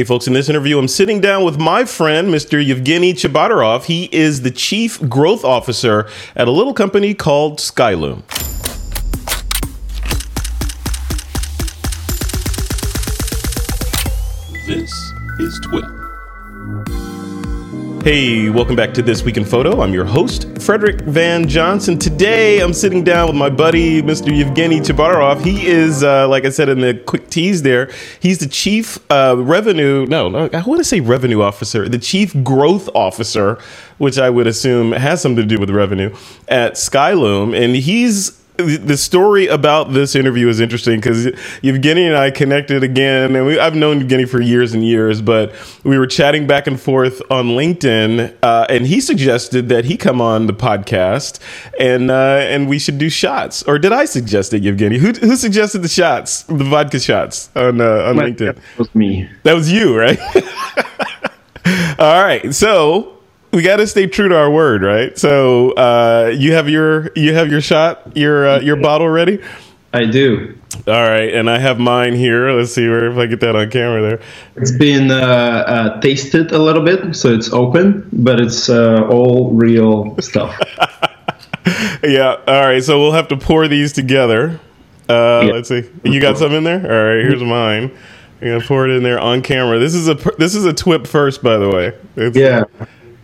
Hey, folks, in this interview, I'm sitting down with my friend, Mr. Evgeny Tchebotarev. He is the chief growth officer at a little company called Skylum. This is TWIP. Hey, welcome back to This Week in Photo. I'm your host, Frederick Van Johnson. Today, I'm sitting down with my buddy, Mr. Evgeny Tchebotarev. He is, uh, like I said in the quick tease there, he's the chief uh, revenue, no, no, I want to say revenue officer, the chief growth officer, which I would assume has something to do with revenue at Skylum. And he's the story about this interview is interesting because Evgeny and I connected again, and we, I've known Evgeny for years and years, but we were chatting back and forth on LinkedIn, uh, and he suggested that he come on the podcast and uh, and we should do shots. Or did I suggest it, Evgeny? Who, who suggested the shots, the vodka shots on uh, on LinkedIn? That was me. That was you, right? All right, so we got to stay true to our word, right? So uh, you have your you have your shot, your uh, your bottle ready. I do. All right, and I have mine here. Let's see where if I get that on camera there. It's been uh, uh tasted a little bit, so it's open, but it's uh, all real stuff. yeah. All right. So we'll have to pour these together. Uh, yeah. Let's see. You got some in there? All right. Here's mine. I'm gonna pour it in there on camera. This is a this is a twip first, by the way. It's, yeah.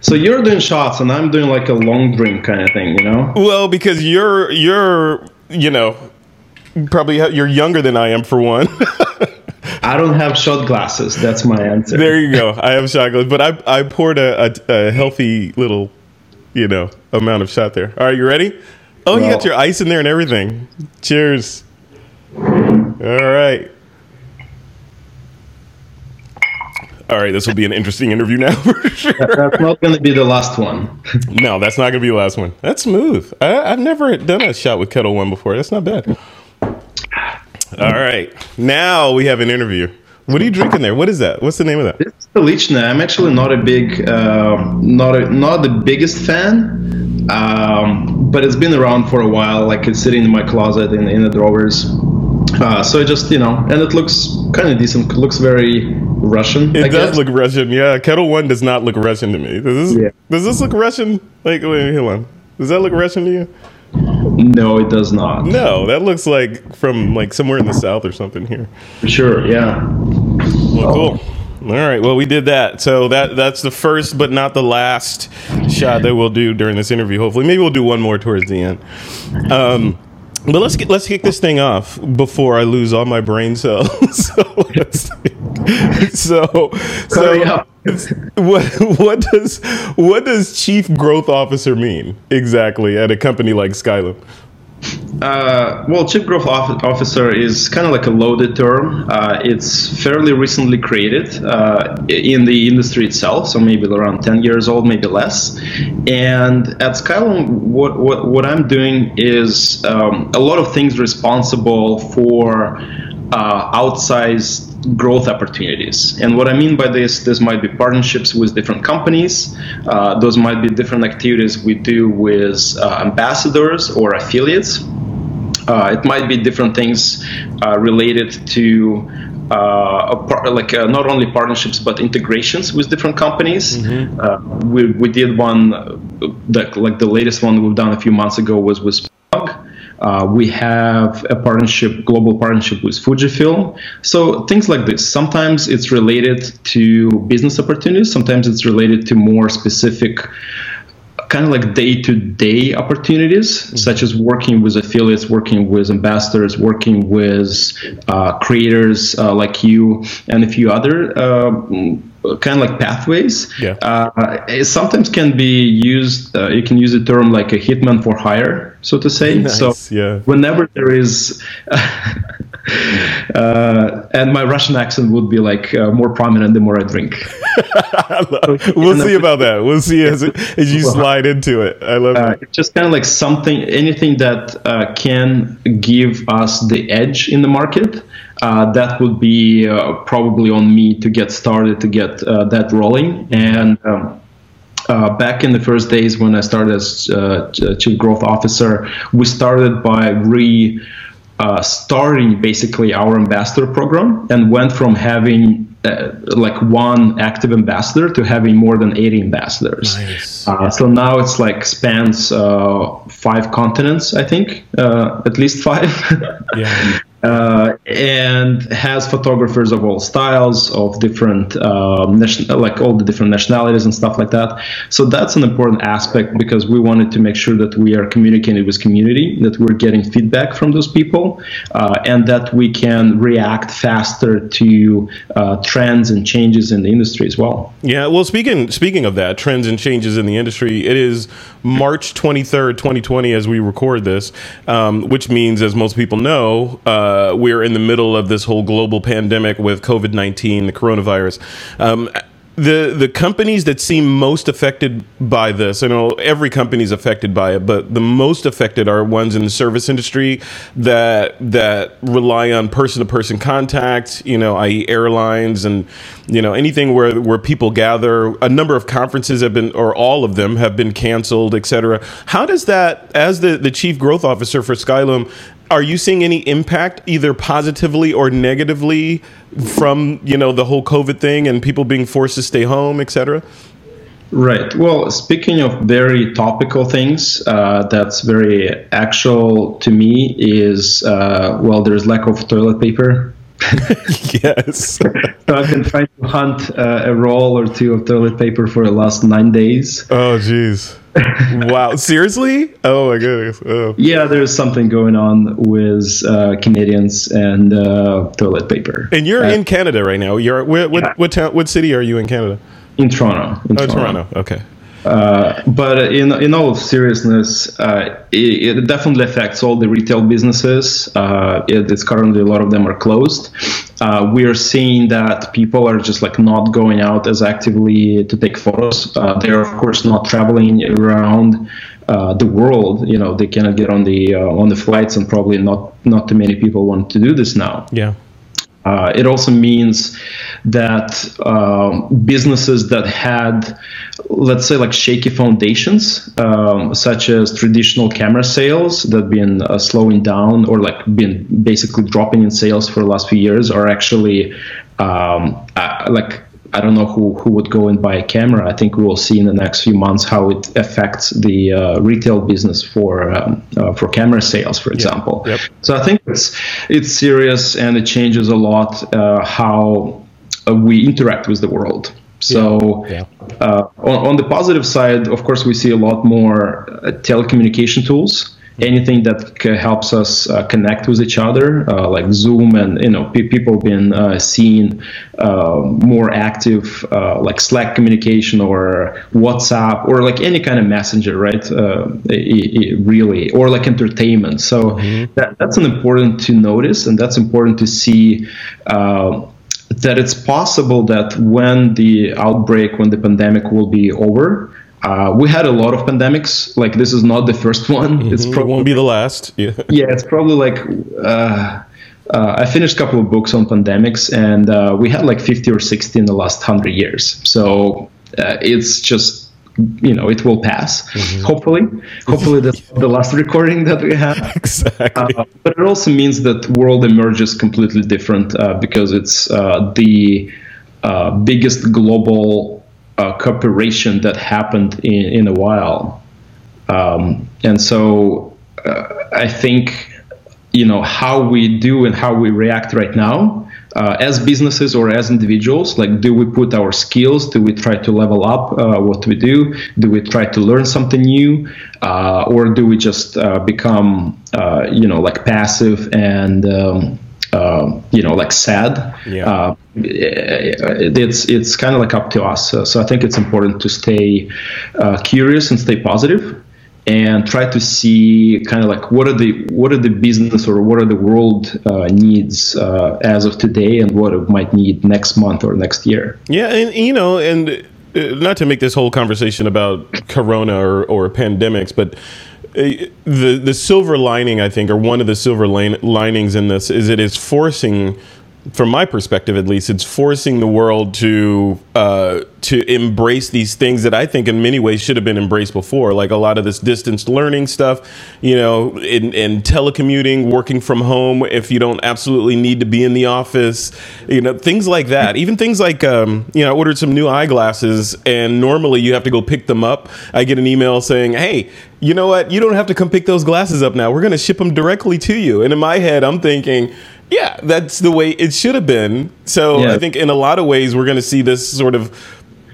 So you're doing shots and I'm doing like a long drink kind of thing, you know? Well, because you're you're you know probably you're younger than I am for one. I don't have shot glasses. That's my answer. There you go. I have shot glasses, but I I poured a, a, a healthy little you know amount of shot there. All right, you ready? Oh, well, you got your ice in there and everything. Cheers. All right. All right, this will be an interesting interview now for sure. That's not going to be the last one. no, that's not going to be the last one. That's smooth. I, have never done a shot with Ketel One before. That's not bad. All right, now we have an interview. What are you drinking there? What is that? What's the name of that? It's the Lichna. I'm actually not a big, uh, not a, not the biggest fan, um, but it's been around for a while. Like it's sitting in my closet in, in the drawers. Uh, so it just you know, and it looks kind of decent. It looks very Russian. It I does guess. look Russian. Yeah, Ketel One does not look Russian to me. Does this? Yeah. Does this look Russian? Like, wait, hold on. Does that look Russian to you? No, it does not. No, that looks like from like somewhere in the south or something here. For sure. Yeah. Well, cool. All right. Well, we did that. So that that's the first, but not the last shot that we'll do during this interview. Hopefully, maybe we'll do one more towards the end. Um, but let's get let's kick this thing off before I lose all my brain cells. so so so what what does what does chief growth officer mean exactly at a company like Skylum? Uh, well, chief growth officer is kind of like a loaded term. Uh, it's fairly recently created uh, in the industry itself, so maybe around 10 years old, maybe less. And at Skylum, what, what, what I'm doing is um, a lot of things responsible for uh, outsized growth opportunities. And what I mean by this, this might be partnerships with different companies. Uh, those might be different activities we do with uh, ambassadors or affiliates. Uh, it might be different things uh, related to uh, par- like uh, not only partnerships but integrations with different companies. Mm-hmm. Uh, we, we did one that like the latest one we've done a few months ago was with. Uh, we have a partnership, global partnership with Fujifilm. So things like this. Sometimes it's related to business opportunities. Sometimes it's related to more specific kind of like day-to-day opportunities mm-hmm. such as working with affiliates working with ambassadors working with uh, creators uh, like you and a few other uh, kind of like pathways yeah. Uh, it sometimes can be used uh, you can use the term like a hitman for hire so to say nice, so yeah. whenever there is uh, and my Russian accent would be like uh, more prominent the more I drink. we'll see about that. We'll see as, it, as you slide into it. I love uh, it. Just kind of like something, anything that uh, can give us the edge in the market. Uh, that would be uh, probably on me to get started to get that rolling and. Um, uh, back in the first days when I started as uh, chief growth officer, we started by re uh, starting basically our ambassador program and went from having uh, like one active ambassador to having more than 80 ambassadors. Nice. Uh, so now it's like spans uh, five continents, I think, uh, at least five. Yeah. Uh, and has photographers of all styles, of different, um, nation- like all the different nationalities and stuff like that. So that's an important aspect because we wanted to make sure that we are communicating with community, that we're getting feedback from those people, uh, and that we can react faster to uh, trends and changes in the industry as well. Yeah, well, speaking speaking of that, trends and changes in the industry, it is March twenty third, twenty twenty, as we record this, um, which means, as most people know, uh, we're in the middle of this whole global pandemic with COVID nineteen, the coronavirus. Um, the the companies that seem most affected by this, I know every company is affected by it, but the most affected are ones in the service industry that that rely on person to person contact, you know, i.e., airlines and you know anything where where people gather. A number of conferences have been, or all of them have been canceled, et cetera. How does that, as the the chief growth officer for Skylum, are you seeing any impact either positively or negatively from you know the whole covid thing and people being forced to stay home etc Right. Well, speaking of very topical things, uh, that's very actual to me is uh, well, there's lack of toilet paper. yes So I've been trying to hunt uh, a roll or two of toilet paper for the last nine days. oh jeez wow seriously oh my goodness oh. Yeah, there's something going on with uh, Canadians and uh, toilet paper. and you're Uh, in canada right now you're what what, Yeah. what town what city are you in canada in Toronto. In oh toronto okay Uh, but in in all seriousness, uh, it, it definitely affects all the retail businesses. Uh, it, it's currently a lot of them are closed. Uh, we are seeing that people are just like not going out as actively to take photos. Uh, they're of course not traveling around the world. You know, they cannot get on the on the flights, and probably not not too many people want to do this now. yeah Uh, it also means that um, businesses that had, let's say, like shaky foundations, um, such as traditional camera sales that been uh, slowing down or like been basically dropping in sales for the last few years, are actually um, uh, like I don't know who, who would go and buy a camera. I think we will see in the next few months how it affects the uh, retail business for um, uh, for camera sales, for example. Yep. So I think it's it's serious and it changes a lot uh, how uh, we interact with the world. So Yeah. Uh, on, on the positive side, of course, we see a lot more uh, telecommunication tools. Anything that c- helps us uh, connect with each other, uh, like Zoom, and you know, pe- people been uh, seeing uh, more active, uh, like Slack communication or WhatsApp or like any kind of messenger, right? Uh, i- i- really, or like entertainment. So that, that's an important to notice, and that's important to see. Uh, that it's possible that when the outbreak, when the pandemic will be over, uh, we had a lot of pandemics. Like this is not the first one. It's it probably won't be the last yeah yeah, it's probably like uh, uh, I finished a couple of books on pandemics, and uh, we had like 50 or 60 in the last hundred years. So uh, it's just you know it will pass. Hopefully, hopefully that's the last recording that we have. exactly Uh, but it also means that world emerges completely different uh, because it's uh, the uh, biggest global uh, cooperation that happened in, in a while. Um, and so uh, I think, you know, how we do and how we react right now uh, as businesses or as individuals, like, do we put our skills? Do we try to level up uh, what we do? Do we try to learn something new? Uh, or do we just uh, become, uh, you know, like passive and, um, uh, you know, like sad? Yeah. Uh, it's it's kind of like up to us. So, so I think it's important to stay uh, curious and stay positive, and try to see kind of like what are the what are the business or what are the world uh, needs uh, as of today, and what it might need next month or next year. Yeah, and you know, and uh, not to make this whole conversation about corona or, or pandemics, but uh, the the silver lining, I think, or one of the silver lin- linings in this is it is forcing from my perspective at least, it's forcing the world to uh, to embrace these things that I think in many ways should have been embraced before, like a lot of this distance learning stuff, you know, in, in telecommuting, working from home if you don't absolutely need to be in the office, you know, things like that. Even things like, um, you know, I ordered some new eyeglasses and normally you have to go pick them up. I get an email saying, hey, you know what? You don't have to come pick those glasses up now. We're going to ship them directly to you. And in my head, I'm thinking, yeah, that's the way it should have been. So yeah. I think in a lot of ways, we're going to see this sort of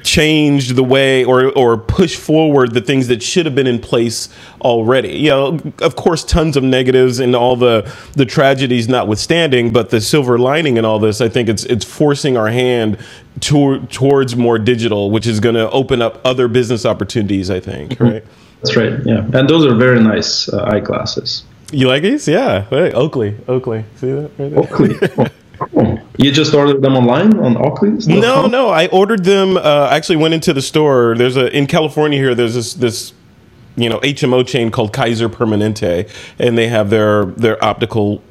change the way or or push forward the things that should have been in place already. You know, of course, tons of negatives and all the the tragedies notwithstanding, but the silver lining in all this, I think it's it's forcing our hand to, towards more digital, which is going to open up other business opportunities. I think, mm-hmm. right? That's right. Yeah, and those are very nice uh, eyeglasses. You like these? Yeah. Hey, Oakley. Oakley. See that right there? Oakley. Oh, you just ordered them online on Oakley? No, no. I ordered them. Uh, I actually went into the store. There's a in California here. There's this this you know HMO chain called Kaiser Permanente, and they have their their optical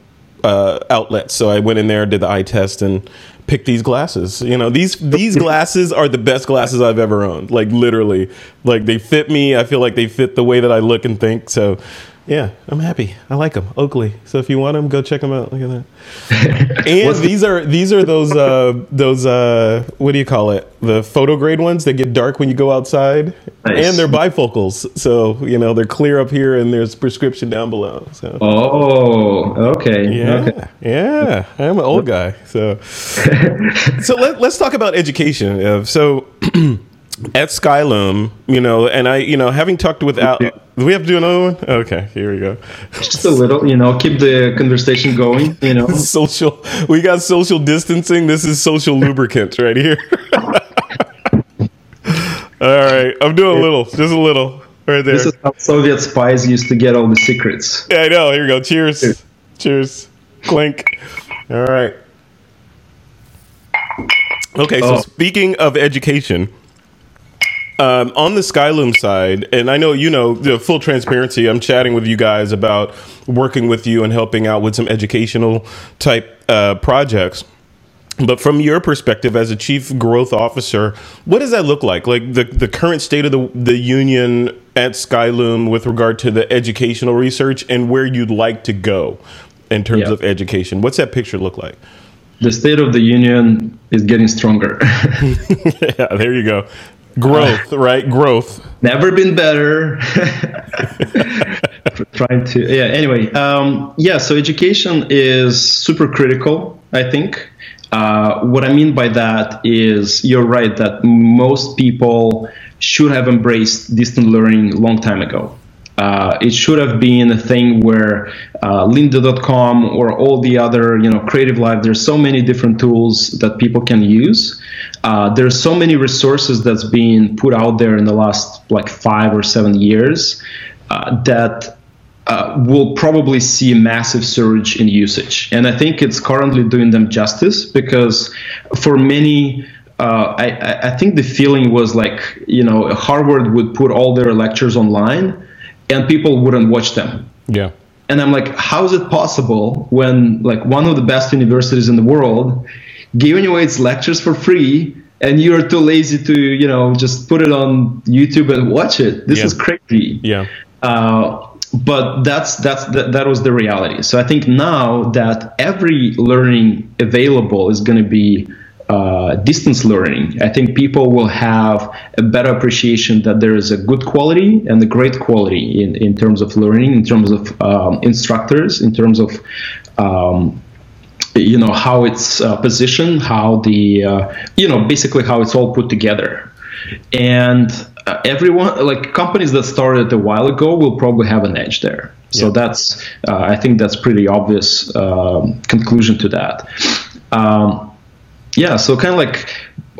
uh, outlets. So I went in there, did the eye test, and picked these glasses. You know, these these glasses are the best glasses I've ever owned. Like literally, like they fit me. I feel like they fit the way that I look and think. So yeah, I'm happy. I like them. Oakley. So if you want them, go check them out. Look at that. and these are these are those uh, those uh, what do you call it? The photo grade ones that get dark when you go outside, nice. and they're bifocals. So you know they're clear up here, and there's prescription down below. So. Oh, okay. Yeah, okay. yeah. I'm an old guy. So so let, let's talk about education. So. at Skylum, you know, and I, you know, having talked with Al, do we have to do another one? Okay, here we go. Just a little, you know, keep the conversation going, you know. social, we got social distancing. This is social lubricant right here. all right, I'm doing a little, just a little, right there. This is how Soviet spies used to get all the secrets. Yeah, I know. Here we go. Cheers. Cheers. Cheers. Clink. All right. Okay, so oh. speaking of education um, on the Skylum side, and I know you know the full transparency. I'm chatting with you guys about working with you and helping out with some educational type uh, projects. But from your perspective as a chief growth officer, what does that look like? Like the, the current state of the, the union at Skylum with regard to the educational research and where you'd like to go in terms yeah. of education. What's that picture look like? The state of the union is getting stronger. yeah, there you go. Growth, uh, right? Growth. Never been better. trying to, yeah. Anyway, um, yeah. So education is super critical. I think. Uh, what I mean by that is you're right that most people should have embraced distant learning a long time ago. Uh, it should have been a thing where uh, lynda.com or all the other you know creative live there's so many different tools that people can use. Uh, there's so many resources that's been put out there in the last like five or seven years uh, that uh, will probably see a massive surge in usage. And i think it's currently doing them justice because for many uh, I, I, think the feeling was like you know Harvard would put all their lectures online, and people wouldn't watch them. Yeah. And I'm like, how is it possible when like one of the best universities in the world giving away its lectures for free and you're too lazy to you know just put it on YouTube and watch it? This yeah. is crazy. Yeah. Uh, but that's that's that, that was the reality. So I think now that every learning available is going to be uh, distance learning, I think people will have a better appreciation that there is a good quality and a great quality in, in terms of learning, in terms of um, instructors, in terms of um, you know how it's uh, positioned, how the uh, you know basically how it's all put together, and uh, everyone like companies that started a while ago will probably have an edge there. So yeah. that's uh, I think that's pretty obvious um, conclusion to that. Yeah, so kind of like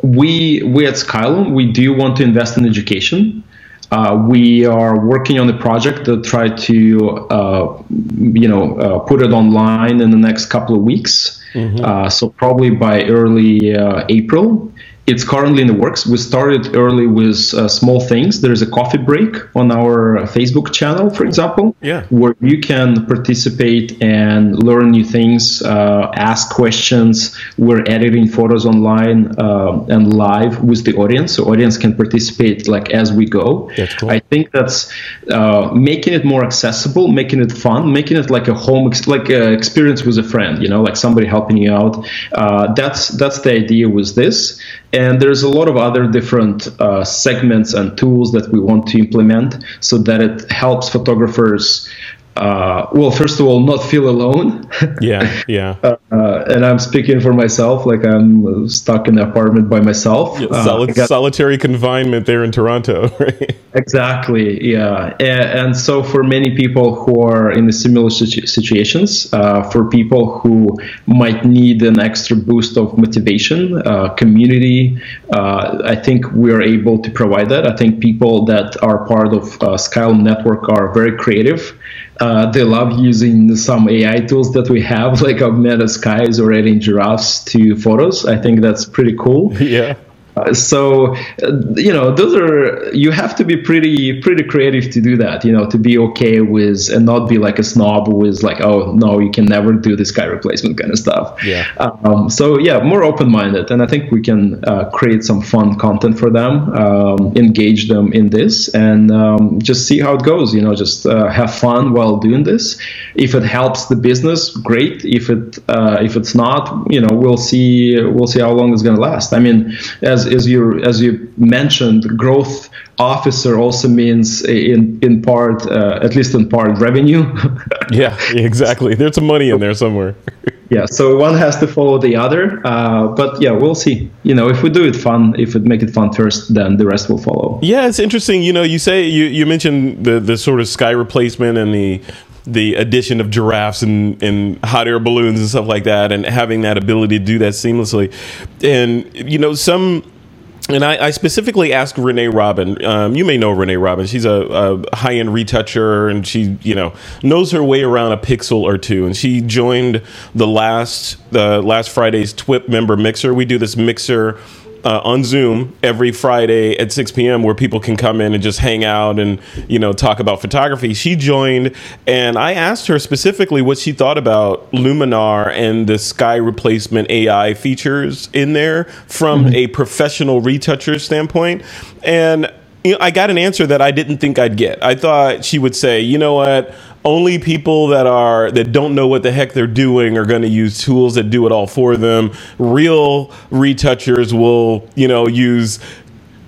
we we at Skylum we do want to invest in education. Uh, we are working on a project to try to uh, you know uh, put it online in the next couple of weeks. Mm-hmm. Uh, so probably by early uh, April, it's currently in the works. We started early with uh, small things. There is a coffee break on our Facebook channel, for example, yeah. where you can participate and learn new things, uh, ask questions. We're editing photos online uh, and live with the audience, so audience can participate like as we go. That's cool. I think that's uh, making it more accessible, making it fun, making it like a home, ex- like an experience with a friend. You know, like somebody helping you out. Uh, that's that's the idea with this. And there's a lot of other different uh, segments and tools that we want to implement so that it helps photographers uh, well, first of all, not feel alone. yeah, yeah. Uh, and I'm speaking for myself, like I'm stuck in an apartment by myself. Yeah, solid, got, solitary confinement there in Toronto, right? Exactly, yeah. And, and, so, for many people who are in the similar situ- situations, uh, for people who might need an extra boost of motivation, uh, community, uh, I think we are able to provide that. I think people that are part of uh, Skylum Network are very creative. Uh, they love using some AI tools that we have, like augmented skies or adding giraffes to photos. I think that's pretty cool. Yeah. Uh, so uh, you know those are you have to be pretty pretty creative to do that you know to be okay with and not be like a snob who is like oh no you can never do this sky replacement kind of stuff. Yeah. Um, so yeah more open-minded and i think we can uh, create some fun content for them um, engage them in this and um, just see how it goes you know just uh, have fun while doing this. If it helps the business great. If it uh, if it's not you know we'll see we'll see how long it's going to last. I mean as as, as you as you mentioned, growth officer also means in in part, uh, at least in part, revenue. yeah, exactly. There's some money in there somewhere. yeah, so one has to follow the other. Uh, but yeah, we'll see. You know, if we do it fun, if we make it fun first, then the rest will follow. Yeah, it's interesting. You know, you say you you mentioned the the sort of sky replacement and the the addition of giraffes and, and hot air balloons and stuff like that and having that ability to do that seamlessly and you know some and I, I, specifically asked Renee Robyn. Um, you may know Renee Robyn. She's a, a, high-end retoucher, and she, you know, knows her way around a pixel or two. And she joined the last the last Friday's TWIP member mixer. We do this mixer uh, on Zoom every Friday at 6 p.m. where people can come in and just hang out and you know talk about photography. She joined, and I asked her specifically what she thought about Luminar and the sky replacement AI features in there from mm-hmm. a professional retoucher standpoint, and you know, I got an answer that I didn't think I'd get. I thought she would say, you know what only people that are that don't know what the heck they're doing are going to use tools that do it all for them. Real retouchers will, you know, use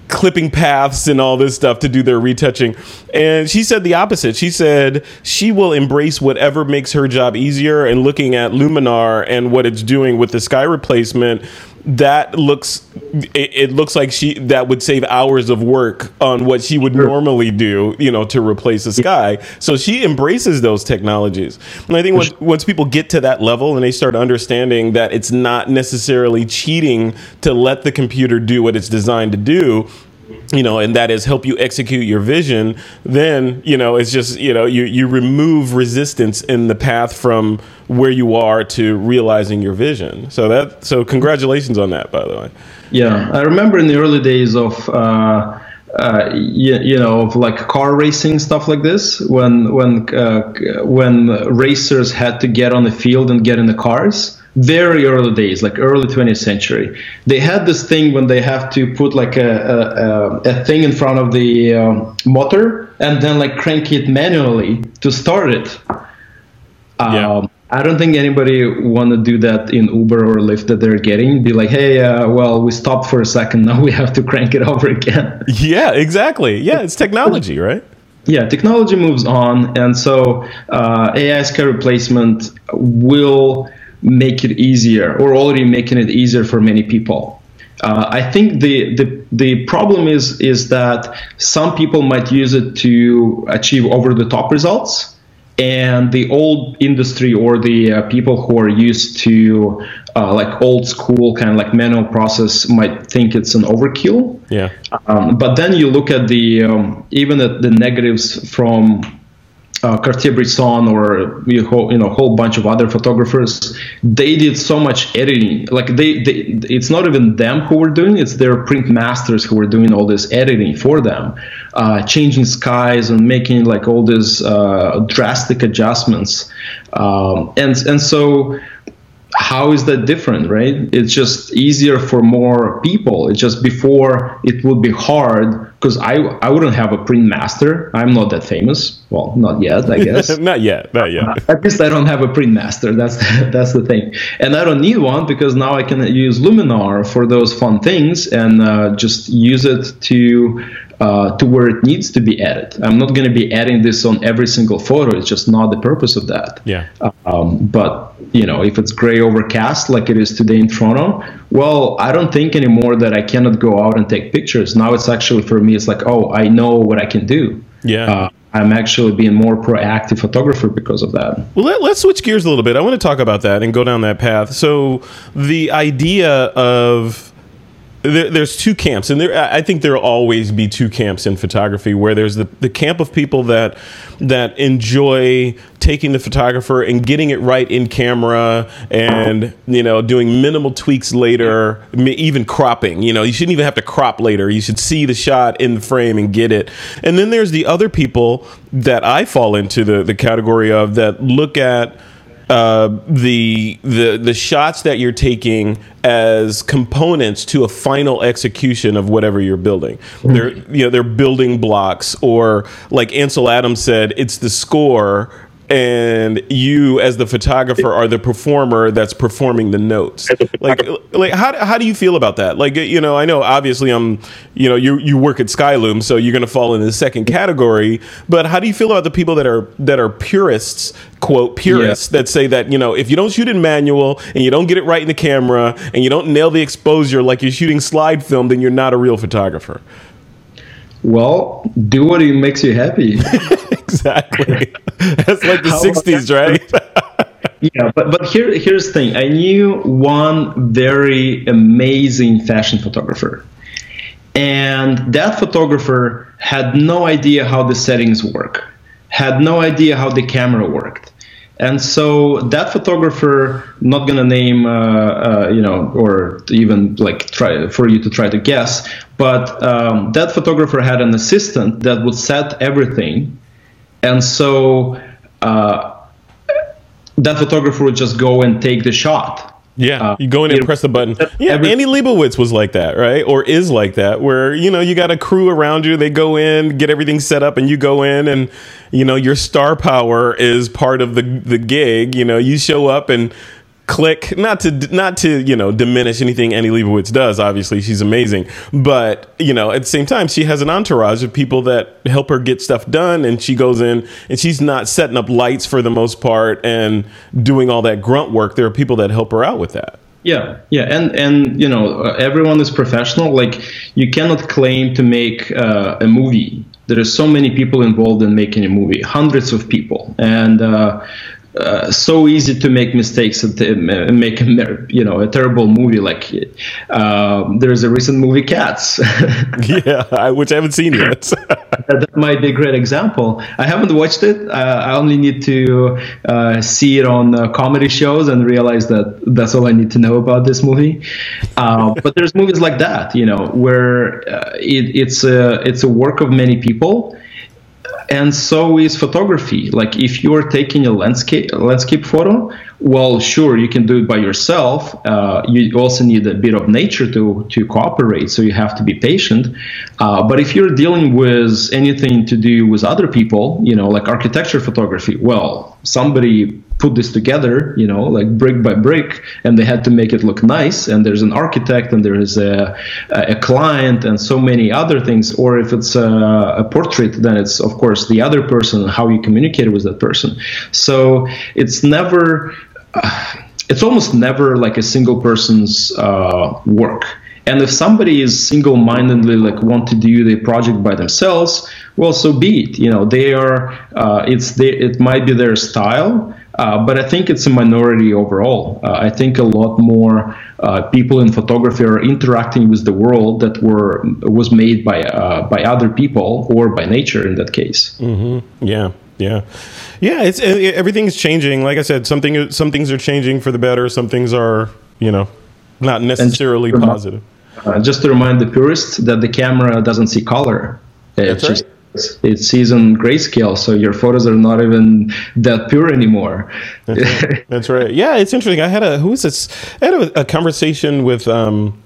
clipping paths and all this stuff to do their retouching. And she said the opposite. She said she will embrace whatever makes her job easier and looking at Luminar and what it's doing with the sky replacement that looks it, it, looks like she that would save hours of work on what she would normally do you know to replace the sky. So she embraces those technologies. And i think once, once people get to that level and they start understanding that it's not necessarily cheating to let the computer do what it's designed to do you know, and that is help you execute your vision, then, you know, it's just, you know, you, you remove resistance in the path from where you are to realizing your vision. So that, so congratulations on that, by the way. Yeah. I remember in the early days of, uh, uh, you, you, know, of like car racing stuff like this, when when uh, when racers had to get on the field and get in the cars, very early days, like early 20th century. They had this thing when they have to put like a, a, a thing in front of the uh, motor and then like crank it manually to start it. Yeah. Um, I don't think anybody want to do that in Uber or Lyft that they're getting. Be like, hey, uh, well, we stopped for a second. Now we have to crank it over again. Yeah, exactly. Yeah, it's technology, right? Yeah, technology moves on, and so uh, AI sky replacement will make it easier or already making it easier for many people. Uh, I think the, the the problem is is that some people might use it to achieve over the top results, and the old industry or the uh, people who are used to uh, like old school kind of like manual process might think it's an overkill. Yeah. Um, but then you look at the um, even at the negatives from uh, Cartier-Bresson or you know a whole bunch of other photographers, they did so much editing. Like they, they, it's not even them who were doing it; it's their print masters who were doing all this editing for them, uh, changing skies and making like all these uh, drastic adjustments. Um, and and so how is that different right? It's just easier for more people. It's just before it would be hard because I, I wouldn't have a print master. I'm not that famous. Well not yet i guess. Not yet not yet. Uh, at least i don't have a print master. That's that's the thing. And i don't need one because now i can use luminar for those fun things and uh, just use it to uh, to where it needs to be added. I'm not going to be adding this on every single photo. It's just not the purpose of that. Yeah. Um, but you know, if it's gray overcast like it is today in Toronto, well, I don't think anymore that I cannot go out and take pictures. Now it's actually for me, it's like, oh, I know what I can do. Yeah. Uh, I'm actually being more proactive photographer because of that. Well, let, us switch gears a little bit. I want to talk about that and go down that path. So, the idea of there, there's two camps, and there I think there'll always be two camps in photography. Where there's the, the camp of people that that enjoy taking the photographer and getting it right in camera, and you know doing minimal tweaks later, even cropping. You know, you shouldn't even have to crop later. You should see the shot in the frame and get it. And then there's the other people that I fall into the the category of that look at uh, the the the shots that you're taking as components to a final execution of whatever you're building. They're you know they're building blocks, or like Ansel Adams said, it's the score and you as the photographer are the performer that's performing the notes. Like like how, how do you feel about that? Like you know i know obviously i'm you know you you work at skylum so you're going to fall in the second category but how do you feel about the people that are that are purists quote purists yeah. that say that you know if you don't shoot in manual and you don't get it right in the camera and you don't nail the exposure like you're shooting slide film then you're not a real photographer well, do what makes you happy. exactly. That's like the How 60s, right? yeah, but but here here's the thing. I knew one very amazing fashion photographer. And that photographer had no idea how the settings work, had no idea how the camera worked. And so that photographer, not gonna name, uh, uh, you know, or even like try for you to try to guess, but um, that photographer had an assistant that would set everything, and so uh, that photographer would just go and take the shot. Yeah, uh, you go in and press the button. Yeah, every- Annie Leibovitz was like that, right? Or is like that, where you know you got a crew around you. They go in, get everything set up, and you go in, and you know your star power is part of the the gig. You know, you show up and click not to not to you know diminish anything Annie Leibovitz does obviously she's amazing but you know at the same time she has an entourage of people that help her get stuff done and she goes in and she's not setting up lights for the most part and doing all that grunt work. There are people that help her out with that. Yeah yeah and and you know everyone is professional. Like you cannot claim to make uh, a movie. There are so many people involved in making a movie hundreds of people and uh, uh, so easy to make mistakes and uh, make a, you know a terrible movie. Like uh, there's a recent movie Cats. yeah, which I haven't seen yet. that might be a great example. I haven't watched it. Uh, I only need to uh, see it on uh, comedy shows and realize that that's all I need to know about this movie. but there's movies like that, you know, where it, it's a it's a work of many people and so is photography. Like if you're taking a landscape landscape photo well sure you can do it by yourself. Uh, you also need a bit of nature to to cooperate so you have to be patient. Uh, but if you're dealing with anything to do with other people you know like architecture photography well somebody put this together, you know, like brick by brick, and they had to make it look nice. And there's an architect, and there is a, a client, and so many other things. Or if it's a, a portrait, then it's of course the other person, how you communicate with that person. So it's never. Uh, it's almost never like a single person's uh, work. And if somebody is single-mindedly like want to do the project by themselves, well, so be it. You know, they are. Uh, it's they, it might be their style, uh, but I think it's a minority overall. Uh, I think a lot more uh, people in photography are interacting with the world that were was made by uh, by other people or by nature in that case. Mm-hmm. Yeah, Yeah, yeah. It's it, everything's changing. Like I said, something some things are changing for the better. Some things are you know not necessarily And- positive. Uh, just to remind the purists that the camera doesn't see color. It That's just it sees in grayscale, so your photos are not even that pure anymore. That's right. Yeah, it's interesting. I had a who is this? I had a, a conversation with um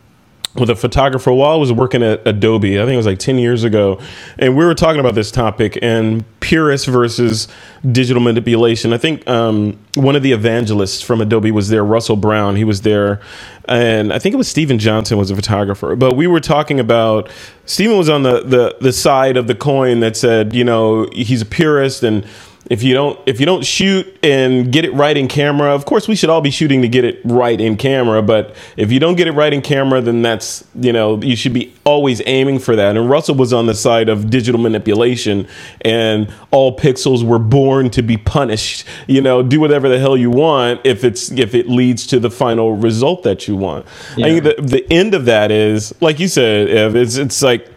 with a photographer while I was working at Adobe. I think it was like ten years ago, and we were talking about this topic and purist versus digital manipulation. I think um, one of the evangelists from Adobe was there, Russell Brown. He was there, and I think it was Stephen Johnson was a photographer. But we were talking about Stephen was on the the the side of the coin that said, you know, he's a purist and if you don't if you don't shoot and get it right in camera of course we should all be shooting to get it right in camera but if you don't get it right in camera then that's you know you should be always aiming for that. And russell was on the side of digital manipulation and all pixels were born to be punished. You know do whatever the hell you want if it's if it leads to the final result that you want. I think the, the end of that is like you said Ev, it's, it's like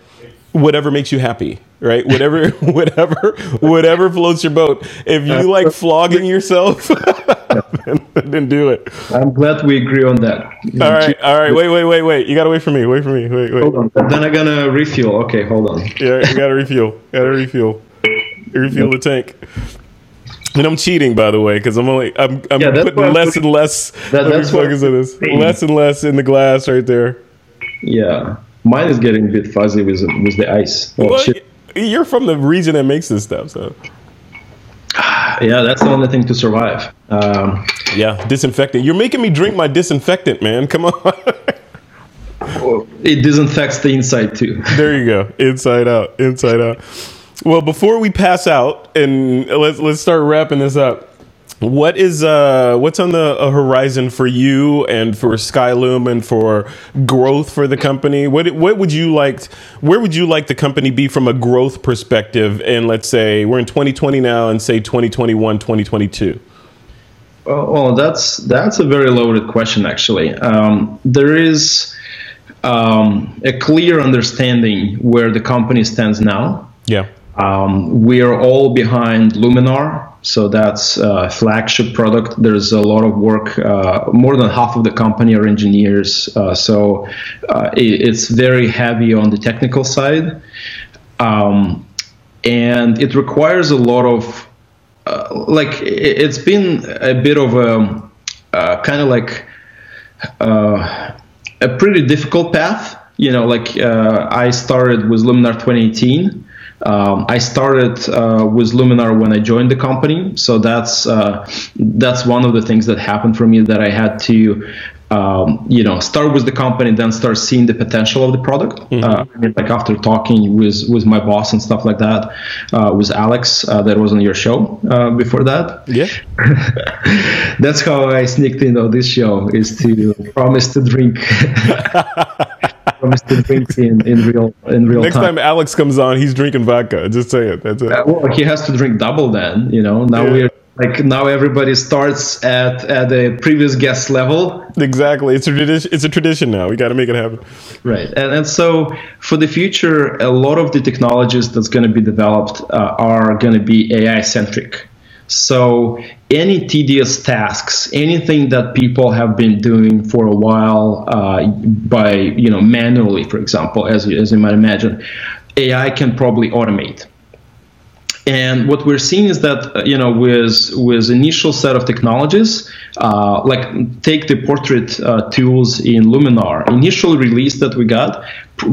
whatever makes you happy right whatever whatever whatever floats your boat if you like flogging yourself then, then do it I'm glad we agree on that. all right all right wait wait wait wait you gotta wait for me wait for me wait wait Hold on. Then I'm gonna refuel. Okay, hold on. yeah you gotta refuel gotta refuel refuel the tank and I'm cheating, by the way, because I'm only I'm, I'm Yeah, putting less putting- and less. That- that's why focus on this. Less and less in the glass right there. Yeah, mine is getting a bit fuzzy with with the ice. Oh, Well, shit. You're from the region that makes this stuff, so Yeah, that's the only thing to survive. Um, yeah, disinfectant. You're making me drink my disinfectant, man. Come on. it disinfects the inside too. there you go. Inside out. Inside out. Well, before we pass out and let's let's start wrapping this up. What is uh what's on the uh, horizon for you and for Skylum and for growth for the company? What what would you like where would you like the company be from a growth perspective and let's say we're in 2020 now and say 2021 2022. Well, well, that's that's a very loaded question, actually. Um, there is um, a clear understanding where the company stands now. Yeah. Um, we are all behind Luminar, so that's a flagship product. There's a lot of work. Uh, more than half of the company are engineers, uh, so uh, it, it's very heavy on the technical side, um, and it requires a lot of uh, like it- it's been a bit of a uh, kind of like uh, a pretty difficult path. You know, like uh, I started with Luminar 2018. Um, I started uh, with Luminar when I joined the company, so that's uh, that's one of the things that happened for me that I had to, um, you know, start with the company, then start seeing the potential of the product. Uh, I mean, like after talking with with my boss and stuff like that, uh, with Alex, uh, that was on your show uh, before that. Yeah. That's how I sneaked in on this show is to promise to drink, promise to drink in, in real in real Next time. time Alex comes on, he's drinking vodka. Just say it. That's it. Uh, well, he has to drink double then. You know, now Yeah. we're like now everybody starts at at the previous guest level, Exactly. It's a tradition. It's a tradition now. We got to make it happen. right? And and so for the future, a lot of the technologies that's going to be developed uh, are going to be AI centric. So any tedious tasks, anything that people have been doing for a while uh, by you know manually, for example, as as you might imagine, AI can probably automate. And what we're seeing is that uh, you know with with initial set of technologies, uh, like take the portrait uh, tools in Luminar, initial release that we got pr-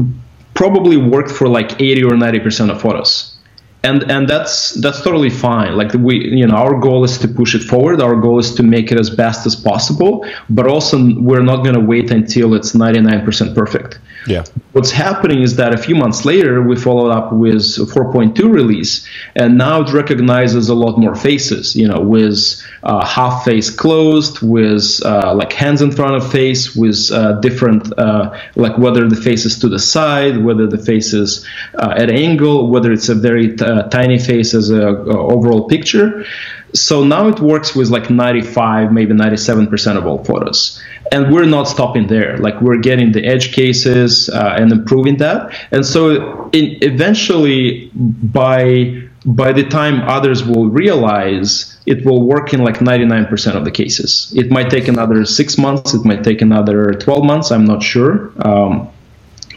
probably worked for like 80 or 90 percent of photos and and that's that's totally fine. Like we you know our goal is to push it forward. Our goal is to make it as best as possible. But also we're not going to wait until it's 99% perfect Yeah. what's happening is that a few months later we followed up with 4.2 release and now it recognizes a lot more faces you know with uh, half face closed with uh, like hands in front of face with uh, different uh, like whether the face is to the side whether the face is uh, at angle whether it's a very uh, tiny face as a, a overall picture So now it works with like 95, maybe 97% of all photos. And we're not stopping there. Like we're getting the edge cases uh, and improving that. And so in, eventually, by by the time others will realize it will work in like 99% of the cases. It might take another six months, it might take another 12 months, I'm not sure. Um,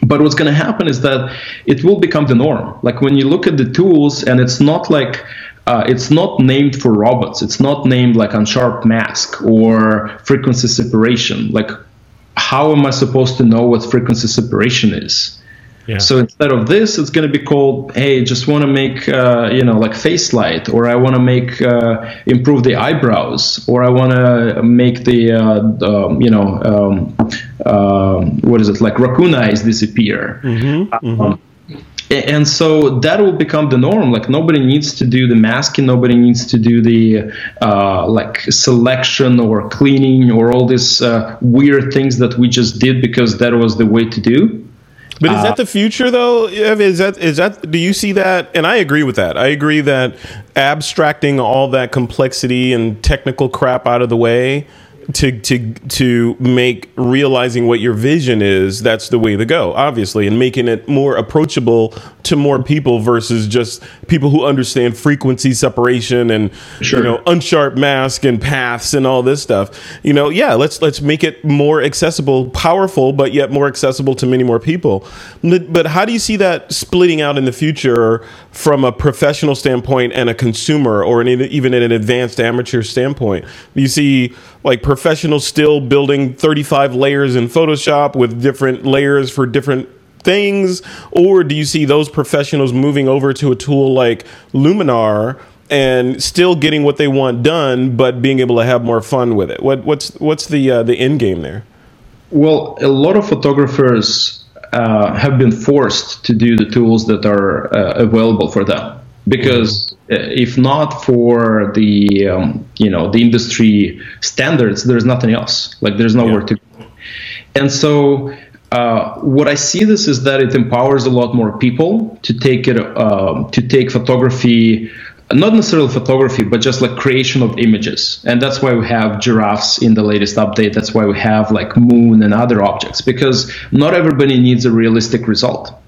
but what's going to happen is that it will become the norm. Like when you look at the tools, and it's not like uh, it's not named for robots. It's not named like unsharp mask or frequency separation. Like, how am I supposed to know what frequency separation is? Yeah. So instead of this, it's going to be called, hey, just want to make, uh, you know, like face light, or I want to make, uh, improve the eyebrows, or I want to make the, uh, you know, um, um, what is it, like raccoon eyes disappear. Mm-hmm, mm-hmm. Um, and so that will become the norm like nobody needs to do the masking nobody needs to do the uh, like selection or cleaning or all these uh, weird things that we just did because that was the way to do but is uh, that the future though? Is that is that do you see that? And I agree with that. I agree that abstracting all that complexity and technical crap out of the way to to to make realizing what your vision is that's the way to go obviously and making it more approachable to more people versus just people who understand frequency separation and sure. you know unsharp mask and paths and all this stuff. You know yeah let's let's make it more accessible powerful but yet more accessible to many more people. But how do you see that splitting out in the future from a professional standpoint and a consumer or an, even an advanced amateur standpoint? You see like professionals still building 35 layers in Photoshop with different layers for different things? Or do you see those professionals moving over to a tool like Luminar and still getting what they want done, but being able to have more fun with it? What, what's what's the uh, the end game there? Well, a lot of photographers uh, have been forced to do the tools that are uh, available for them because uh, if not for the um, you know the industry standards there's nothing else. Like there's nowhere yeah. to go. And so uh, what I see this is that it empowers a lot more people to take it uh, to take photography not necessarily photography but just like creation of images. And that's why we have giraffes in the latest update. That's why we have like moon and other objects. Because not everybody needs a realistic result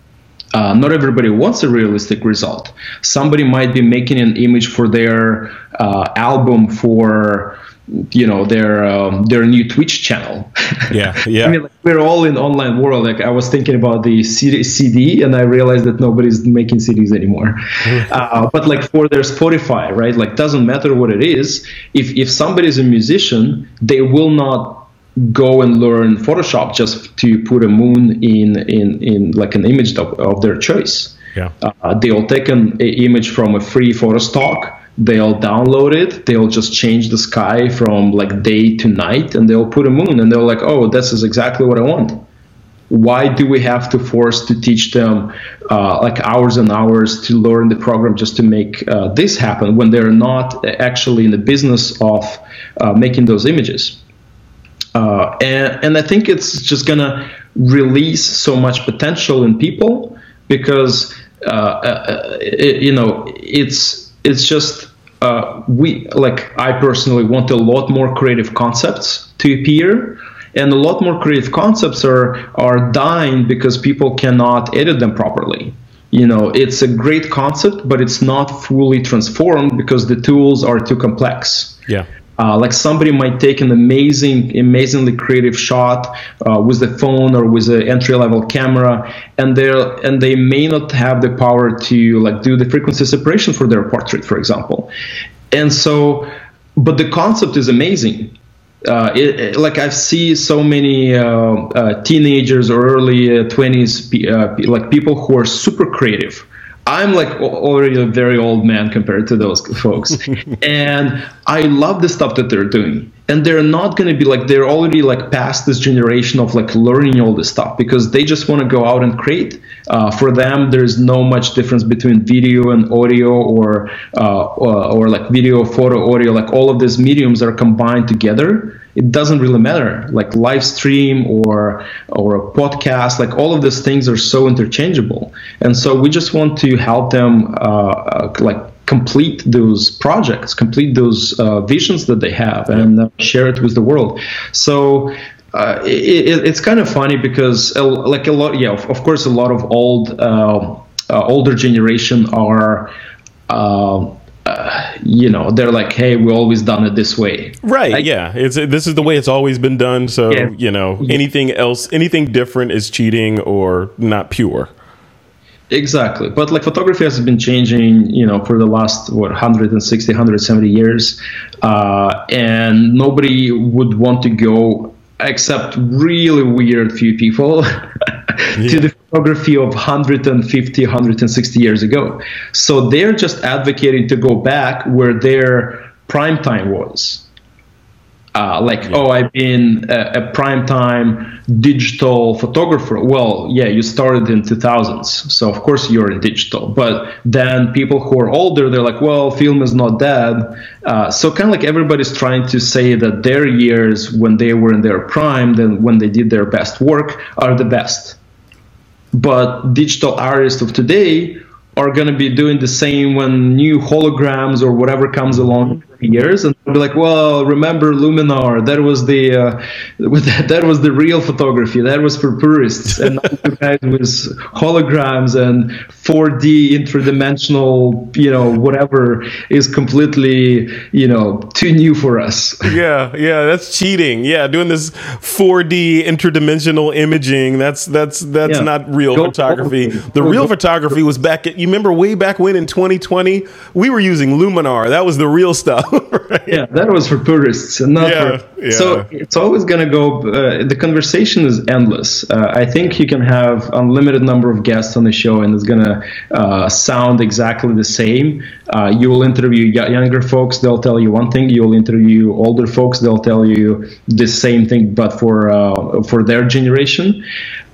uh, not everybody wants a realistic result. Somebody might be making an image for their uh, album for you know their um, their new Twitch channel. Yeah, yeah. I mean, like, we're all in online world. Like I was thinking about the CD, and I realized that nobody's making CDs anymore. uh, but like for their Spotify, right? Like doesn't matter what it is. If if somebody's a musician, they will not go and learn Photoshop just to put a moon in in, in like an image of, of their choice. Yeah. Uh, they'll take an image from a free photo stock. They'll download it. They'll just change the sky from like day to night, and they'll put a moon, and they're like, "Oh, this is exactly what I want." Why do we have to force to teach them uh, like hours and hours to learn the program just to make uh, this happen when they're not actually in the business of uh, making those images? Uh, and, and I think it's just going to release so much potential in people because, uh, uh, it, you know, it's, it's just, uh, we, like, I personally want a lot more creative concepts to appear. And a lot more creative concepts are are dying because people cannot edit them properly. You know it's a great concept but it's not fully transformed because the tools are too complex. Yeah uh, like somebody might take an amazing, amazingly creative shot uh, with the phone or with an entry-level camera, and they and they may not have the power to like do the frequency separation for their portrait, for example. And so, but the concept is amazing. Uh, it, it, like I see so many uh, uh, teenagers or early 20s, uh, like people who are super creative I'm like already a very old man compared to those folks. and I love the stuff that they're doing. And they're not going to be like, they're already like past this generation of like learning all this stuff because they just want to go out and create. Uh, for them, there's no much difference between video and audio or, uh, or, or like video, photo, audio. Like all of these mediums are combined together it doesn't really matter like live stream or or a podcast like all of these things are so interchangeable and so we just want to help them uh, uh like complete those projects, complete those uh, visions that they have, and uh, share it with the world. So. Uh, it, it's kind of funny because, uh, like a lot, yeah, of, of course, a lot of old, uh, older generation are uh, you know they're like hey we always done it this way. Right like, yeah. It's this is the way it's always been done so yeah. you know anything else anything different is cheating or not pure. Exactly. But like photography has been changing you know for the last what 160 170 years uh, and nobody would want to go except really weird few people yeah. to the photography of 150, 160 years ago. So they're just advocating to go back where their prime time was. Uh, like, yeah. oh, I've been a, a prime time digital photographer. Well, yeah, you started in 2000s, so of course you're in digital. But then people who are older, they're like, well, film is not dead. Uh, so kind of like everybody's trying to say that their years when they were in their prime, then when they did their best work, are the best. But digital artists of today are going to be doing the same when new holograms or whatever comes along years and be like well remember luminar? That was the uh, that was the real photography. That was for purists. And guys with holograms and 4d interdimensional you know whatever is completely you know too new for us. Yeah yeah that's cheating. Yeah doing this 4d interdimensional imaging that's that's that's yeah. not real Go photography. the real photography was back at you remember way back when in 2020 we were using luminar. That was the real stuff right? Yeah, that was for purists, and not yeah, for. Yeah. So it's always going to go. Uh, the conversation is endless. Uh, I think you can have unlimited number of guests on the show, and it's going to uh, sound exactly the same. Uh, you will interview younger folks; they'll tell you one thing. You'll interview older folks; they'll tell you the same thing, but for uh, for their generation.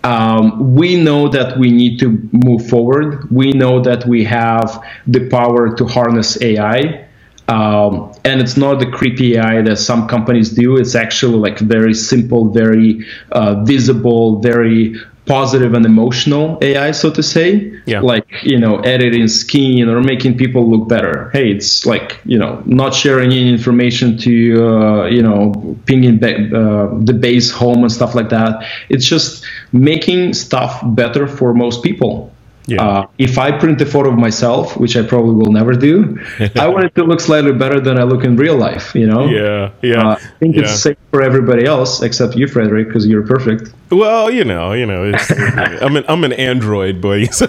Um, we know that we need to move forward. We know that we have the power to harness AI. Um, and it's not the creepy AI that some companies do. It's actually like very simple, very uh, visible, very positive and emotional AI, so to say. Yeah. Like, you know, editing skin or making people look better. Hey, it's like, you know, not sharing any information to, uh, you know, pinging back, uh, the base home and stuff like that. It's just making stuff better for most people. Yeah. Uh, if I print a photo of myself, which I probably will never do, I want it to look slightly better than I look in real life. You know? Yeah, yeah. Uh, I think yeah. it's safe for everybody else except you, Frederick, because you're perfect. Well, you know, you know, I'm an I'm an Android boy, so.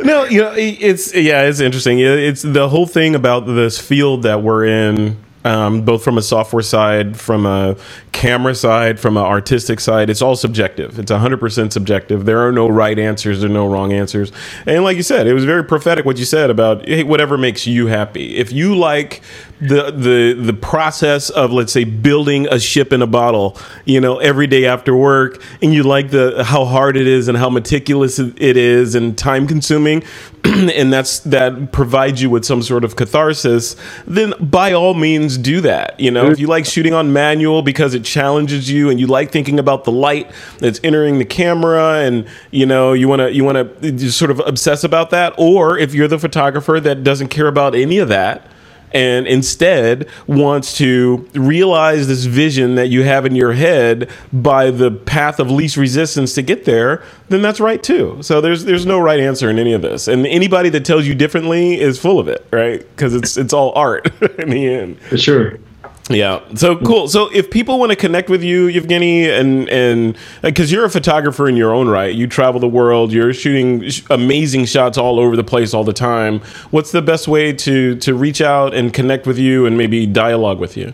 no, you know, it's yeah, it's interesting. It's the whole thing about this field that we're in um, both from a software side, from a camera side, from an artistic side. It's all subjective. It's 100% subjective. There are no right answers. There are no wrong answers. And like you said, it was very prophetic what you said about hey, whatever makes you happy. If you like the the the process of let's say building a ship in a bottle, you know, every day after work, and you like the how hard it is and how meticulous it is and time consuming, and that's that provides you with some sort of catharsis, then by all means do that. You know, if you like shooting on manual because it challenges you and you like thinking about the light that's entering the camera and you know, you want to you want to sort of obsess about that or if you're the photographer that doesn't care about any of that, and instead wants to realize this vision that you have in your head by the path of least resistance to get there, then that's right too. So there's there's no right answer in any of this, and anybody that tells you differently is full of it, right? Because it's it's all art in the end. For sure. Yeah. So cool. So if people want to connect with you, Evgeny, and and because you're a photographer in your own right, you travel the world, you're shooting amazing shots all over the place all the time. What's the best way to to reach out and connect with you and maybe dialogue with you?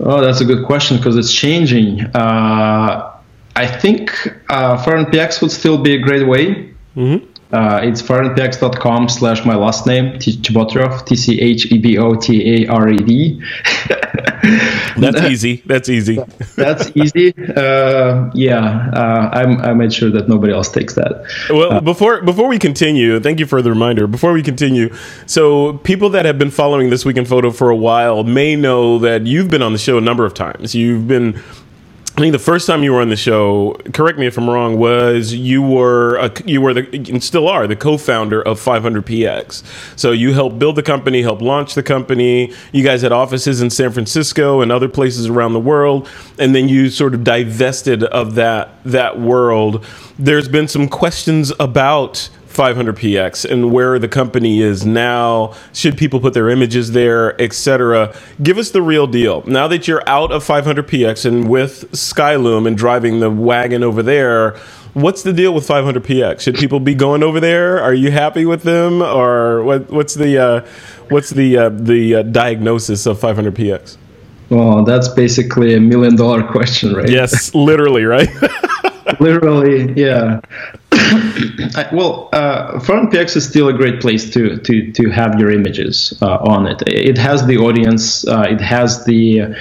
Oh, that's a good question because it's changing. Uh, I think uh, 500px would still be a great way. Mm-hmm. Uh, it's 500px.com slash my last name, Tchebotarev, T C H E B O T A R E D. That's easy. That's easy. That's easy. Uh, yeah, uh, I'm, I made sure that nobody else takes that. Well, uh, before before we continue, thank you for the reminder. Before we continue, so people that have been following this week in photo for a while may know that you've been on the show a number of times. You've been I think the first time you were on the show, correct me if I'm wrong, was you were a, you were the and still are the co-founder of 500px. So you helped build the company, helped launch the company. You guys had offices in San Francisco and other places around the world, and then you sort of divested of that that world. There's been some questions about 500px and where the company is now should people put their images there etc give us the real deal. Now that you're out of 500px and with skylum and driving the wagon over there what's the deal with 500px should people be going over there? Are you happy with them? Or what, what's the uh, what's the uh, the uh, diagnosis of 500px well that's basically a million dollar question right? Yes literally right? Literally yeah well, uh, Front is still a great place to to to have your images uh, on it. It has the audience, uh, it has the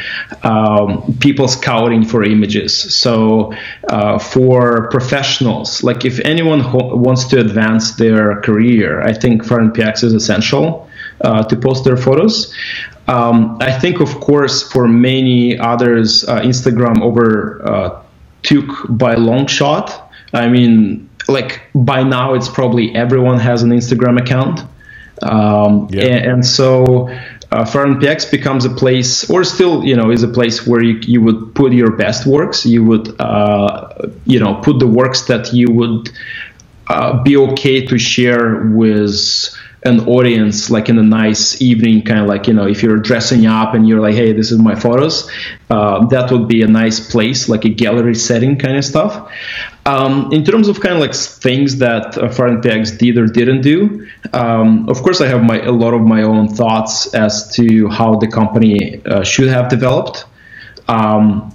um, people scouting for images. So uh, for professionals, like if anyone ho- wants to advance their career, I think 500px is essential uh, to post their photos. Um, I think, of course, for many others, uh, Instagram over took by long shot. I mean, like by now it's probably everyone has an Instagram account. Um, yeah. and, and, so uh, 500px becomes a place, or still, you know, is a place where you, you would put your best works. You would, uh, you know, put the works that you would uh, be okay to share with an audience like in a nice evening kind of like you know if you're dressing up and you're like hey this is my photos uh, that would be a nice place like a gallery setting kind of stuff um, in terms of kind of like things that uh, 500px did or didn't do um, of course i have my a lot of my own thoughts as to how the company uh, should have developed um,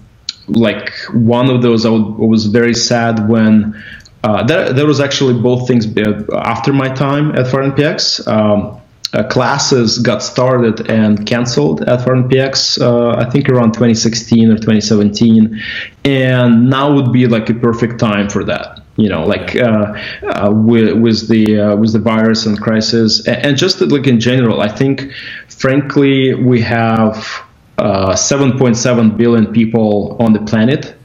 like one of those I was very sad when uh, that, that was actually both things after my time at 500px. Um, uh, classes got started and canceled at 500px, uh, I think around 2016 or 2017. And now would be like a perfect time for that. You know, like uh, uh with, with the uh, with the virus and crisis, and, and just like in general, I think, frankly, we have 7.7 billion people on the planet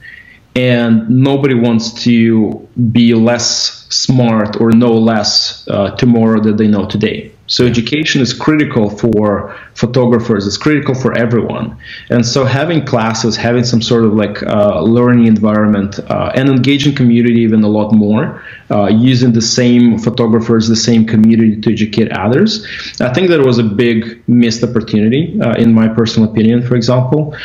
and nobody wants to be less smart or know less uh, tomorrow than they know today. So education is critical for photographers. It's critical for everyone. And so having classes, having some sort of like uh, learning environment, uh, and engaging community even a lot more, uh, using the same photographers, the same community to educate others. I think that was a big missed opportunity, uh, in my personal opinion. For example.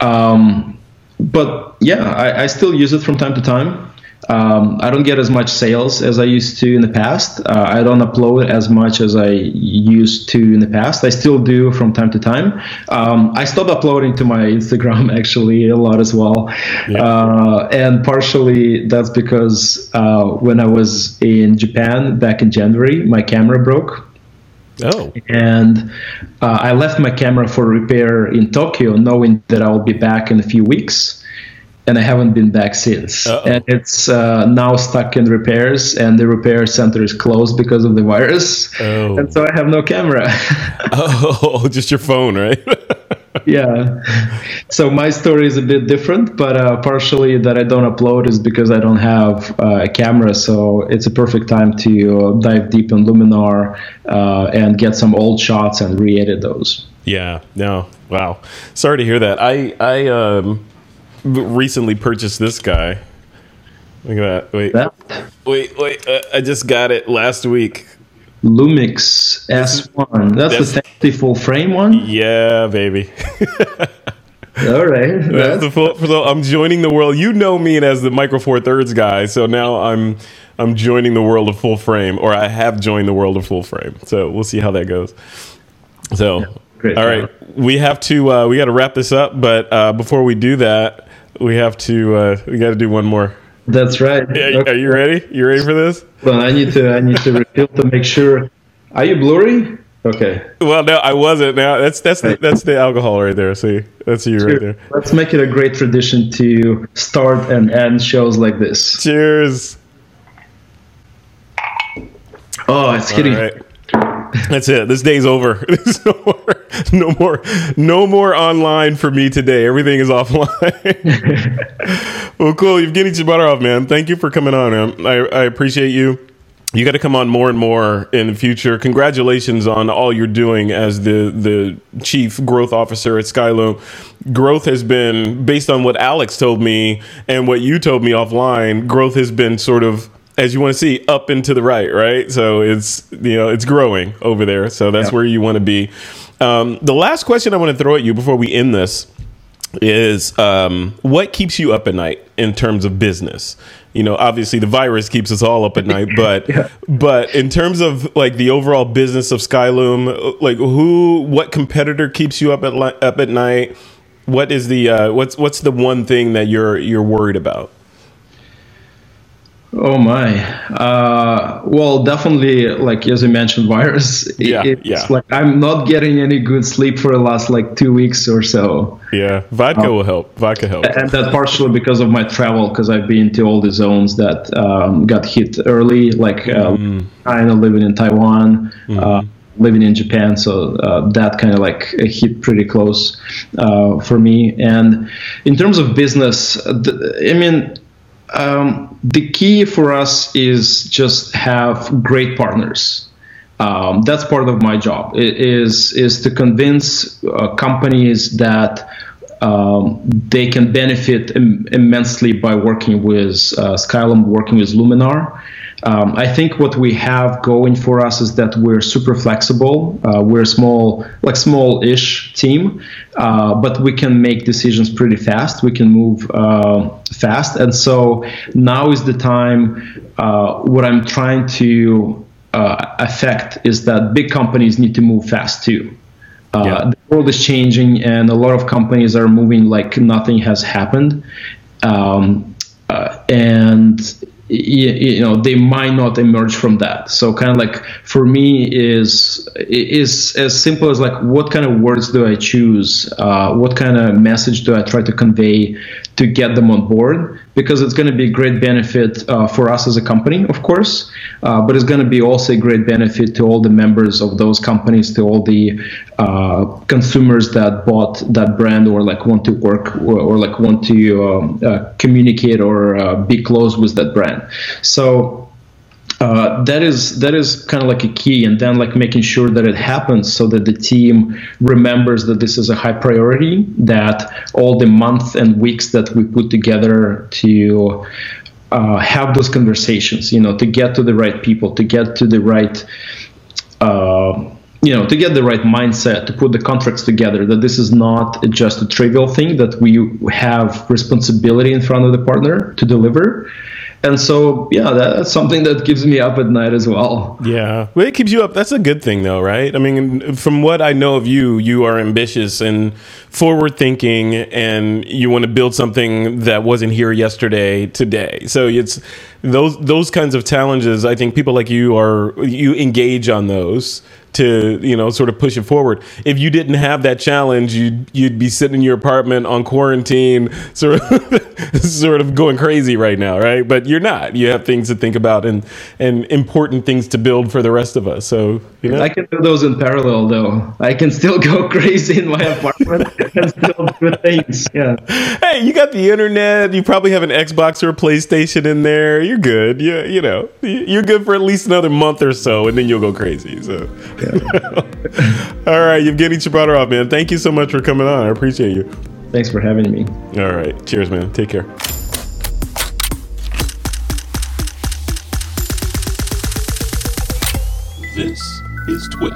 Um, but yeah, I, I, still use it from time to time. Um, I don't get as much sales as I used to in the past. Uh, I don't upload as much as I used to in the past. I still do from time to time. Um, I stopped uploading to my Instagram actually a lot as well. Yeah. Uh, and partially that's because uh, when I was in Japan back in January, my camera broke. Oh. And uh, I left my camera for repair in Tokyo, knowing that I'll be back in a few weeks. And I haven't been back since. Uh-oh. And it's uh, now stuck in repairs, and the repair center is closed because of the virus. Oh. And so I have no camera. oh, just your phone, right? yeah. So my story is a bit different, but uh, partially that I don't upload is because I don't have uh, a camera. So it's a perfect time to dive deep in Luminar uh, and get some old shots and re-edit those. Yeah. No. Wow. Sorry to hear that. I I um, recently purchased this guy. Look at that. Wait. That? Wait. Wait. Uh, I just got it last week. Lumix S1. That's, That's the fancy full frame one? Yeah, baby. All right. That's, That's the full, so I'm joining the world. You know me as the Micro Four Thirds guy, so now I'm I'm joining the world of full frame, or I have joined the world of full frame. So we'll see how that goes. So, yeah, all right, we have to uh, we got to wrap this up, but uh, before we do that, we have to uh, we got to do one more. That's right. Yeah, okay. Are you ready? You ready for this? Well, I need to I need to refill to make sure. Are you blurry? Okay. Well, no, I wasn't. Now that's that's the, that's the alcohol right there. See, that's you right there. Let's make it a great tradition to start and end shows like this. Cheers. Oh, it's hitting. That's it. This day's over. No more, no more, no more online for me today. Everything is offline. well, cool. Evgeny Tchebotarev, man. Thank you for coming on. Man. I, I appreciate you you got to come on more and more in the future. Congratulations on all you're doing as the the chief growth officer at Skylum. Growth has been based on what Alex told me and what you told me offline. Growth has been sort of as you want to see up and to the right, right? So it's you know it's growing over there. So that's yeah. where you want to be. Um, the last question I want to throw at you before we end this is um, what keeps you up at night in terms of business you know obviously the virus keeps us all up at night but yeah. but in terms of like the overall business of skylum like who what competitor keeps you up at up at night what is the uh, what's what's the one thing that you're you're worried about Oh my. Uh, well, definitely, like as you mentioned, virus. Yeah, it's yeah. like I'm not getting any good sleep for the last like two weeks or so. Yeah, vodka um, will help. Vodka helps. And that partially because of my travel, because I've been to all the zones that um, got hit early, like uh, mm. China, living in Taiwan. Mm. Uh, living in Japan, so uh, that kind of like hit pretty close uh, for me. And in terms of business, I mean, um, the key for us is just have great partners. Um, that's part of my job. Is is to convince uh, companies that um, they can benefit Im- immensely by working with uh, Skylum, working with Luminar. Um, I think what we have going for us is that we're super flexible. Uh, we're a small, like small-ish team, uh, but we can make decisions pretty fast. We can move uh, fast, and so now is the time. Uh, what I'm trying to uh, affect is that big companies need to move fast too. Uh, yeah. The world is changing, and a lot of companies are moving like nothing has happened. Um, and you know they might not emerge from that so kind of like for me is is as simple as like what kind of words do i choose uh, what kind of message do i try to convey to get them on board because it's going to be a great benefit uh, for us as a company, of course, uh, but it's going to be also a great benefit to all the members of those companies, to all the uh, consumers that bought that brand or like want to work or, or like want to um, uh, communicate or uh, be close with that brand. So uh, that is that is kind of like a key and then like making sure that it happens so that the team remembers that this is a high priority that all the months and weeks that we put together to uh, have those conversations you know to get to the right people to get to the right uh, you know to get the right mindset to put the contracts together that this is not just a trivial thing that we have responsibility in front of the partner to deliver and so yeah that's something that keeps me up at night as well. Yeah. Well it keeps you up. That's a good thing though right? I mean from what i know of you you are ambitious and forward thinking and you want to build something that wasn't here yesterday today. So it's those those kinds of challenges i think people like you are you engage on those to you know sort of push it forward. If you didn't have that challenge, you'd you'd be sitting in your apartment on quarantine, sort of sort of going crazy right now, right? But you're not. You have things to think about and and important things to build for the rest of us. So you know, I can do those in parallel, though. I can still go crazy in my apartment and still do things. Yeah. Hey, you got the internet. You probably have an Xbox or a PlayStation in there. You're good. Yeah, you, you know, you're good for at least another month or so, and then you'll go crazy. So. All right, Evgeny Tchebotarev, man. Thank you so much for coming on. I appreciate you. Thanks for having me. All right. Cheers, man. Take care. This is Twip.